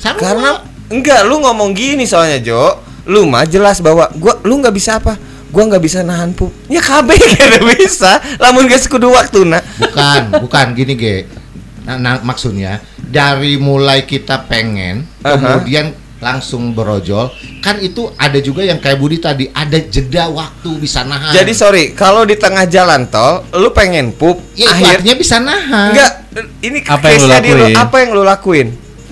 [SPEAKER 3] sarua
[SPEAKER 1] Karena enggak lu ngomong gini soalnya Jo, lu mah jelas bahwa gua lu nggak bisa apa? Gua nggak bisa nahan pup. Ya KB gak bisa. Lamun geus kudu waktuna.
[SPEAKER 3] bukan bukan gini ge nah, nah, maksudnya dari mulai kita pengen
[SPEAKER 1] Aha.
[SPEAKER 3] kemudian langsung berojol kan itu ada juga yang kayak Budi tadi ada jeda waktu bisa nahan
[SPEAKER 1] Jadi sorry, kalau di tengah jalan tol lu pengen pup,
[SPEAKER 3] ya itu
[SPEAKER 1] akhir
[SPEAKER 3] artinya bisa nahan
[SPEAKER 1] enggak ini
[SPEAKER 2] Apa yang lu
[SPEAKER 1] di lu,
[SPEAKER 2] lakuin?
[SPEAKER 1] apa yang lu lakuin?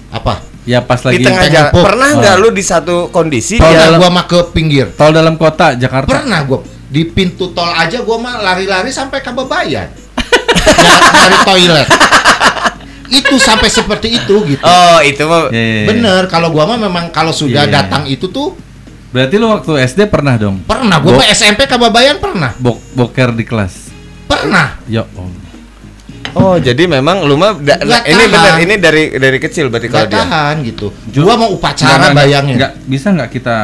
[SPEAKER 3] apa
[SPEAKER 2] Ya pas lagi
[SPEAKER 1] di tengah jalan. Pernah
[SPEAKER 2] Oh.
[SPEAKER 1] nggak lu di satu kondisi dia
[SPEAKER 2] dalam-
[SPEAKER 3] gua mah ke pinggir
[SPEAKER 2] tol dalam kota Jakarta.
[SPEAKER 3] pernah gua di pintu tol aja gua mah lari-lari sampai ke Bebayan dari, toilet itu sampai seperti itu gitu
[SPEAKER 1] Oh, itu mah
[SPEAKER 2] Ya, ya, ya.
[SPEAKER 3] bener kalau gua mah memang kalau sudah
[SPEAKER 2] Iya.
[SPEAKER 3] datang itu tuh
[SPEAKER 2] Berarti lu waktu SD pernah dong
[SPEAKER 3] pernah gua
[SPEAKER 2] Bo-
[SPEAKER 3] mah SMP ke Bebayan pernah
[SPEAKER 2] bok boker di kelas.
[SPEAKER 3] pernah
[SPEAKER 2] Ya Allah.
[SPEAKER 1] Oh, jadi memang lu mah da- ini
[SPEAKER 3] tahan.
[SPEAKER 1] benar ini dari dari kecil berarti kalau
[SPEAKER 3] Gak
[SPEAKER 1] dia.
[SPEAKER 3] tahan gitu. Gua mau upacara
[SPEAKER 2] nggak,
[SPEAKER 3] bayangin.
[SPEAKER 2] nggak, bisa nggak kita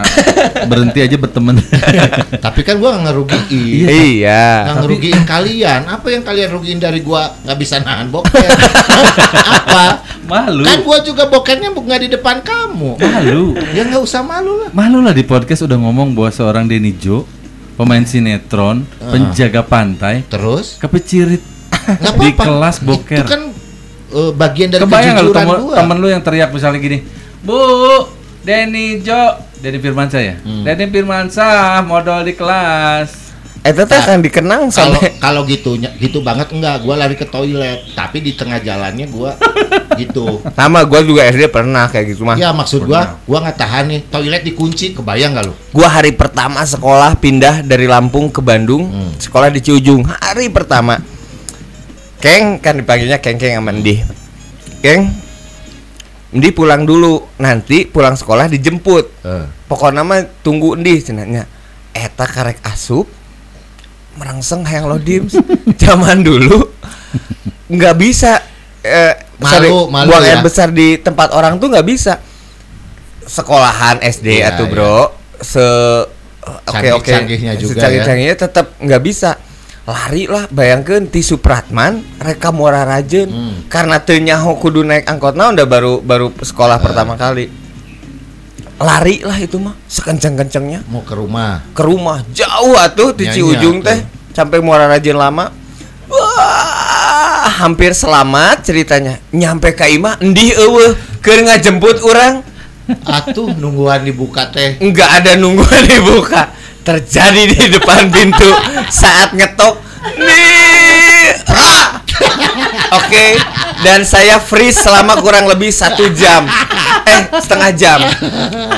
[SPEAKER 2] berhenti aja berteman?
[SPEAKER 3] Tapi kan gua nggak ngerugiin.
[SPEAKER 1] Iya.
[SPEAKER 3] Nggak ngerugiin kalian. Apa yang kalian rugiin dari gua nggak bisa nahan boker? Apa?
[SPEAKER 2] Malu.
[SPEAKER 3] Kan gua juga bokernya nggak di depan kamu.
[SPEAKER 2] Malu.
[SPEAKER 3] Ya nggak usah malu lah.
[SPEAKER 2] Malu lah di podcast udah ngomong bahwa seorang Denny Jo, pemain sinetron,
[SPEAKER 3] Ah.
[SPEAKER 2] penjaga pantai,
[SPEAKER 3] Terus
[SPEAKER 2] kepecirit
[SPEAKER 3] nggak
[SPEAKER 2] di
[SPEAKER 3] apa-apa.
[SPEAKER 2] kelas boker.
[SPEAKER 3] Itu kan eh, bagian dari
[SPEAKER 2] Kebayang
[SPEAKER 3] kejujuran
[SPEAKER 2] temen,
[SPEAKER 3] gua.
[SPEAKER 2] temen lu yang teriak misalnya gini, Bu, Denny Jo, Denny Firmansyah ya,
[SPEAKER 3] Hmm.
[SPEAKER 2] Denny Firmansyah modal di kelas.
[SPEAKER 1] Eh teteh akan dikenang
[SPEAKER 3] Kalau
[SPEAKER 1] sampai
[SPEAKER 3] kalau gitu gitu banget enggak, gua lari ke toilet, tapi di tengah jalannya gua gitu.
[SPEAKER 1] Sama gua juga SD pernah kayak gitu mah.
[SPEAKER 3] Ya maksud gua, gua nggak tahan nih. Toilet dikunci, kebayang nggak lu?
[SPEAKER 1] Gua hari pertama sekolah pindah dari Lampung ke Bandung,
[SPEAKER 3] Hmm.
[SPEAKER 1] sekolah di Ciujung. Hari pertama. Keng kan dipanggilnya Keng Keng sama Ndih. Keng, Ndih pulang dulu, nanti pulang sekolah dijemput.
[SPEAKER 3] Eh.
[SPEAKER 1] Pokoknya mah tunggu Ndih cenanya. Eta karek asup merangseng hayang lo dims. Zaman dulu nggak bisa eh,
[SPEAKER 3] Malu,
[SPEAKER 1] sorry,
[SPEAKER 3] malu
[SPEAKER 1] buang air
[SPEAKER 3] ya.
[SPEAKER 1] besar di tempat orang tuh nggak bisa. Sekolahan SD
[SPEAKER 3] Iya,
[SPEAKER 1] atau
[SPEAKER 3] iya.
[SPEAKER 1] bro se oke oke
[SPEAKER 3] Canggih-canggihnya juga ya.
[SPEAKER 1] Tetap nggak bisa lari lah bayangkan ti Supratman reka muara rajen
[SPEAKER 3] Hmm.
[SPEAKER 1] karena teu nyaho kudu naik angkot nah udah baru baru sekolah
[SPEAKER 3] Eh.
[SPEAKER 1] pertama kali lari lah itu mah sekenceng-kencengnya
[SPEAKER 3] Mau ke rumah.
[SPEAKER 1] ke rumah jauh atuh di Ciujung
[SPEAKER 3] atuh.
[SPEAKER 1] teh sampai Muara Rajen lama wah hampir selamat ceritanya nyampe ke imah endih eueuh keur ngajemput orang
[SPEAKER 3] Atuh nungguan dibuka teh.
[SPEAKER 1] nggak ada nungguan dibuka terjadi di depan pintu saat ngetok nih ah! oke dan saya freeze selama kurang lebih satu jam eh setengah jam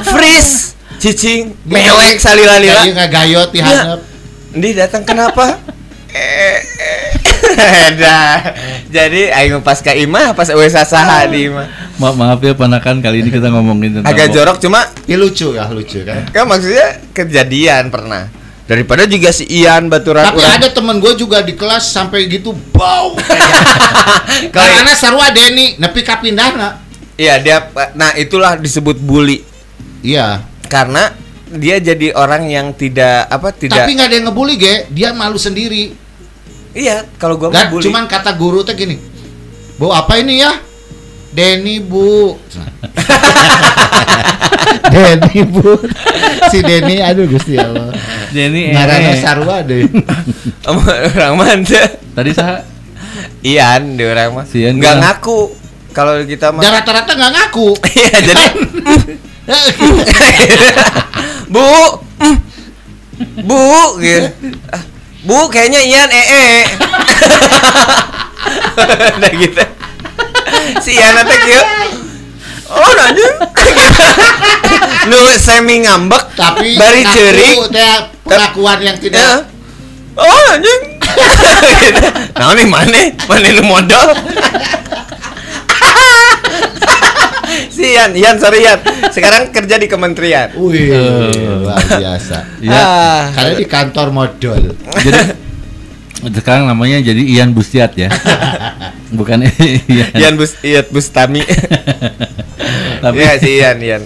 [SPEAKER 1] freeze cicing melek salila-lila
[SPEAKER 3] Kayak nggak gayot di
[SPEAKER 1] Ya.
[SPEAKER 3] handap.
[SPEAKER 1] Ndi datang kenapa? Eh, eh. Dah. Jadi aing pas ka imah pas we sasaha di imah.
[SPEAKER 2] Ma maaf ya panakan kali ini kita ngomongin tentang
[SPEAKER 1] Agak jorok cuma
[SPEAKER 3] Ya lucu ya, lucu kan.
[SPEAKER 1] kan maksudnya kejadian pernah. Daripada juga si Ian baturan
[SPEAKER 3] Tapi ada temen gue juga di kelas sampai gitu bau. Karena sarua Denny nepi ka pindahna.
[SPEAKER 1] iya dia nah itulah disebut bully
[SPEAKER 3] Iya.
[SPEAKER 1] karena dia jadi orang yang tidak apa tidak
[SPEAKER 3] Tapi nggak ada yang ngebully, Ge. Dia malu sendiri.
[SPEAKER 1] iya kalau bully
[SPEAKER 3] cuman kata guru teh gini. Bu, apa ini ya? Denny, Bu. Denny, Bu. Si Denny, aduh Gusti Allah. Ngarana
[SPEAKER 2] eh,
[SPEAKER 3] sarua deh.
[SPEAKER 1] orang mana
[SPEAKER 2] tadi sah
[SPEAKER 1] Ian dia orang mah
[SPEAKER 2] Si Ian
[SPEAKER 1] nggak ngaku kalau kita mah
[SPEAKER 3] rata-rata nggak ngaku.
[SPEAKER 1] iya jadi Bu, mm, Bu, gitu. Ah, Bu, kayaknya Ian ee. -e. Udah gitu. Si Ian teh kieu. Oh, nanya. nu semi ngambek
[SPEAKER 3] Tapi
[SPEAKER 1] bari
[SPEAKER 3] teh pengakuan yang
[SPEAKER 1] Ya.
[SPEAKER 3] tidak
[SPEAKER 1] Oh, anjing. Nah, nih mana? Mana nu modal? si Ian, Ian sorry Ian. Sekarang kerja di kementerian.
[SPEAKER 3] Wih,
[SPEAKER 2] Eh.
[SPEAKER 3] luar biasa.
[SPEAKER 2] ya
[SPEAKER 1] Ah.
[SPEAKER 3] Karena di kantor modal.
[SPEAKER 2] jadi sekarang namanya jadi Ian Bustiat ya bukan Ian,
[SPEAKER 1] Ian Bus Ian Bustami.
[SPEAKER 2] tapi
[SPEAKER 1] Iya si Ian, Ian.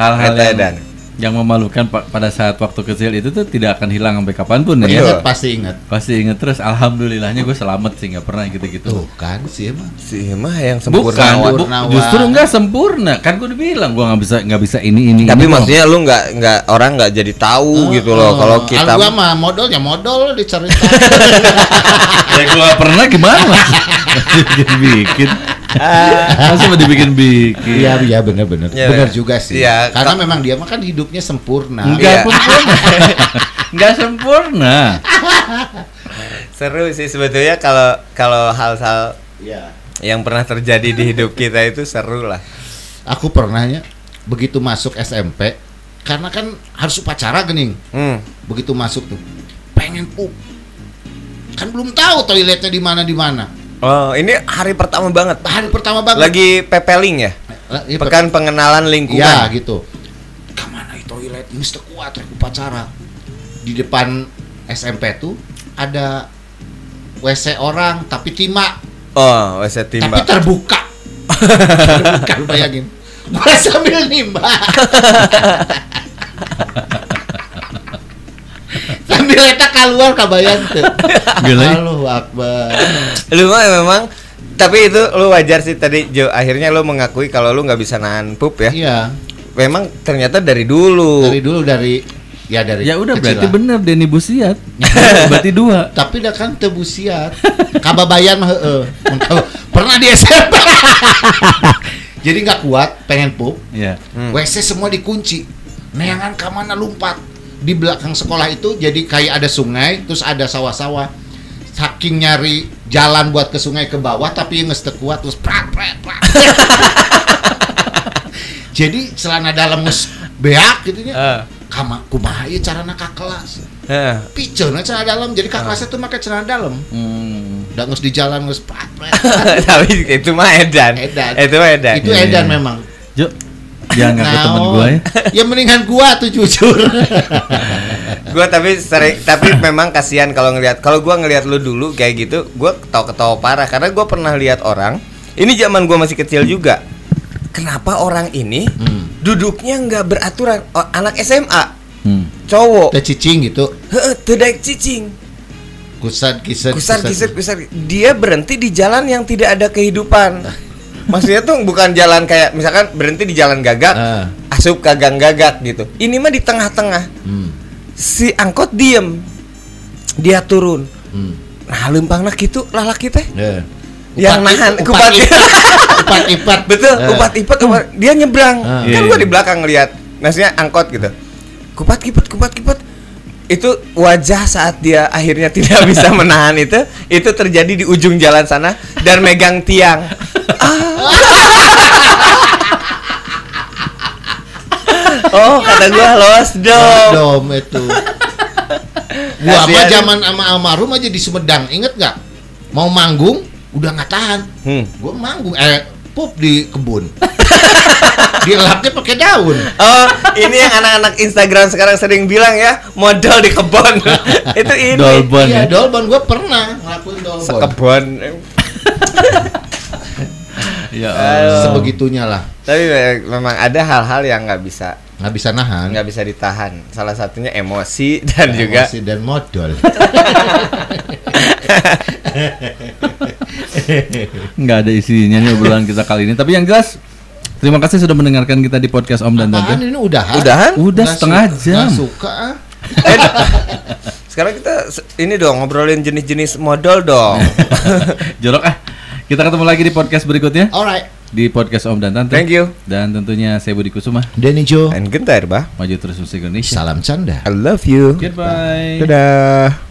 [SPEAKER 2] hal-hal yang. Yang memalukan pa- pada saat waktu kecil itu tuh tidak akan hilang sampai kapan pun
[SPEAKER 1] Betul.
[SPEAKER 2] ya
[SPEAKER 3] Ingat pasti ingat.
[SPEAKER 2] pasti inget terus alhamdulillahnya gue selamat sih nggak pernah gitu-gitu
[SPEAKER 3] Tuh kan sih emang.
[SPEAKER 1] Si mah yang
[SPEAKER 2] bukan
[SPEAKER 1] sempurna.
[SPEAKER 2] bu-
[SPEAKER 3] Sempurnawan.
[SPEAKER 2] justru nggak sempurna kan gue udah bilang gue nggak bisa nggak bisa ini ini
[SPEAKER 1] Tapi
[SPEAKER 2] ini,
[SPEAKER 1] maksudnya lu nggak nggak orang nggak jadi tahu gitu loh kalau kita
[SPEAKER 3] gua mah modalnya modal diceritain.
[SPEAKER 2] ya gue pernah gimana bikin bikin masa mau dibikin bikin
[SPEAKER 3] Iya iya benar benar.
[SPEAKER 1] Iya,
[SPEAKER 3] benar
[SPEAKER 1] iya.
[SPEAKER 3] juga sih.
[SPEAKER 1] Iya,
[SPEAKER 3] Karena
[SPEAKER 1] ka-
[SPEAKER 3] memang dia mah kan hidupnya sempurna.
[SPEAKER 2] Enggak
[SPEAKER 1] Iya.
[SPEAKER 2] sempurna. Enggak sempurna.
[SPEAKER 1] seru sih sebetulnya kalau kalau hal-hal
[SPEAKER 3] Iya.
[SPEAKER 1] yang pernah terjadi di hidup kita itu seru lah.
[SPEAKER 3] Aku pernahnya begitu masuk SMP karena kan harus upacara gening.
[SPEAKER 1] Hmm.
[SPEAKER 3] Begitu masuk tuh pengen pup. Kan belum tahu toiletnya di mana di mana.
[SPEAKER 1] Oh, ini hari pertama banget.
[SPEAKER 3] Hari pertama banget.
[SPEAKER 1] Lagi pepeling ya?
[SPEAKER 3] Iya,
[SPEAKER 1] Pekan pengenalan lingkungan.
[SPEAKER 3] Iya gitu. Ke mana itu toilet? Sudah kuat upacara. Di depan SMP tuh ada WC orang tapi timah
[SPEAKER 1] Oh, WC
[SPEAKER 3] tapi
[SPEAKER 1] timba.
[SPEAKER 3] terbuka. terbuka lu bayangin. Gua sambil nimba. sambil eta keluar kabayang tuh. Allahu Akbar.
[SPEAKER 1] Lu mah memang tapi itu lu wajar sih tadi Jo akhirnya lu mengakui kalau lu nggak bisa nahan pup ya.
[SPEAKER 3] Iya.
[SPEAKER 1] Memang ternyata dari dulu.
[SPEAKER 3] Dari dulu dari ya dari
[SPEAKER 2] Ya udah berarti
[SPEAKER 3] lah.
[SPEAKER 2] bener Denny Busiat. berarti dua.
[SPEAKER 3] tapi dah kan tebusiat kababayan mah heeh pernah di SMP jadi nggak kuat pengen pup
[SPEAKER 2] Ya.
[SPEAKER 1] Hmm.
[SPEAKER 3] WC semua dikunci neangan ke mana lompat di belakang sekolah itu jadi kayak ada sungai terus ada sawah-sawah saking nyari jalan buat ke sungai ke bawah tapi nges teu kuat terus prak prak prak. Jadi celana dalam nges beak gitu nya.
[SPEAKER 1] Eh.
[SPEAKER 3] Kama kumaha ieu carana ka kelas.
[SPEAKER 1] Heeh.
[SPEAKER 3] Piceuna celana dalam jadi ka kelasnya tuh make celana dalam.
[SPEAKER 2] Hmm.
[SPEAKER 3] Udah nges di jalan nges prak prak.
[SPEAKER 1] Tapi itu mah edan.
[SPEAKER 3] Edan.
[SPEAKER 1] Itu mah edan.
[SPEAKER 3] Itu edan
[SPEAKER 2] iya.
[SPEAKER 3] memang.
[SPEAKER 2] Jo, jangan ngaku
[SPEAKER 3] Naon.
[SPEAKER 2] temen gue ya.
[SPEAKER 3] Ya mendingan gua tuh jujur.
[SPEAKER 1] Gua tapi sering tapi memang kasihan kalau ngelihat kalau gua ngelihat lu dulu kayak gitu, gua ketawa-ketawa parah karena gua pernah lihat orang. Ini zaman gua masih kecil juga. Kenapa orang ini
[SPEAKER 3] Hmm.
[SPEAKER 1] duduknya nggak beraturan? Oh, anak SMA,
[SPEAKER 2] Hmm.
[SPEAKER 1] cowok.
[SPEAKER 3] Teh cicing gitu.
[SPEAKER 1] Heeh, cicing.
[SPEAKER 3] Kusat kisat.
[SPEAKER 1] Kusar kisar kusar. Dia berhenti di jalan yang tidak ada kehidupan. Maksudnya tuh bukan jalan kayak misalkan berhenti di jalan gagak,
[SPEAKER 3] Ah.
[SPEAKER 1] asup ke gang gagak gitu. Ini mah di tengah-tengah.
[SPEAKER 3] Hmm.
[SPEAKER 1] Si angkot diem. Dia turun.
[SPEAKER 3] Hmm.
[SPEAKER 1] Nah, lempangna gitu lalaki teh.
[SPEAKER 3] Ya.
[SPEAKER 1] Yang
[SPEAKER 3] Upat-
[SPEAKER 1] nahan
[SPEAKER 3] upat
[SPEAKER 1] kupat
[SPEAKER 3] ipat. Upat ipat.
[SPEAKER 1] Betul,
[SPEAKER 3] Eh.
[SPEAKER 1] kupat ipat kupat. dia nyebrang.
[SPEAKER 3] Ah.
[SPEAKER 1] kan
[SPEAKER 2] Iya,
[SPEAKER 1] gua
[SPEAKER 2] iya.
[SPEAKER 1] di belakang lihat. Maksudnya angkot gitu. Kupat kipet kupat kipet. Itu wajah saat dia akhirnya tidak bisa menahan itu, itu terjadi di ujung jalan sana dan megang tiang. Oh, kata gua los dong.
[SPEAKER 3] Dom itu. Gua mah zaman sama almarhum aja di Sumedang, inget nggak? Mau manggung, udah nggak tahan.
[SPEAKER 1] Hmm.
[SPEAKER 3] Gua manggung, eh pup di kebun. Dilapnya pakai daun.
[SPEAKER 1] Oh, ini yang anak-anak Instagram sekarang sering bilang ya, modal di kebon. itu ini.
[SPEAKER 2] Dolbon
[SPEAKER 3] Iya,
[SPEAKER 2] ya.
[SPEAKER 3] dolbon gua pernah ngelakuin dolbon.
[SPEAKER 1] Sekebon.
[SPEAKER 2] Ya. Allah.
[SPEAKER 3] Sebegitunya lah.
[SPEAKER 1] Tapi me- memang ada hal-hal yang nggak bisa
[SPEAKER 3] Nggak bisa nahan.
[SPEAKER 1] nggak bisa ditahan. Salah satunya emosi dan juga
[SPEAKER 3] Emosi dan modal.
[SPEAKER 2] nggak ada isinya nih obrolan kita kali ini. Tapi yang jelas terima kasih sudah mendengarkan kita di podcast Om dan Tante.
[SPEAKER 3] ini udahan?
[SPEAKER 1] Udahan?
[SPEAKER 2] Udah
[SPEAKER 3] Nggak
[SPEAKER 2] setengah
[SPEAKER 3] suka-
[SPEAKER 2] jam.
[SPEAKER 3] nggak suka ah.
[SPEAKER 1] Sekarang kita ini dong ngobrolin jenis-jenis modal dong.
[SPEAKER 2] Jorok ah. Kita ketemu lagi di podcast berikutnya
[SPEAKER 3] Alright.
[SPEAKER 2] di podcast Om dan Tante.
[SPEAKER 1] Thank you.
[SPEAKER 2] Dan tentunya saya Budi Kusuma.
[SPEAKER 3] Denny Joe.
[SPEAKER 1] And gentar, bah.
[SPEAKER 2] Maju terus musik Indonesia.
[SPEAKER 3] Salam canda.
[SPEAKER 1] I love you.
[SPEAKER 2] Goodbye.
[SPEAKER 1] Dadah.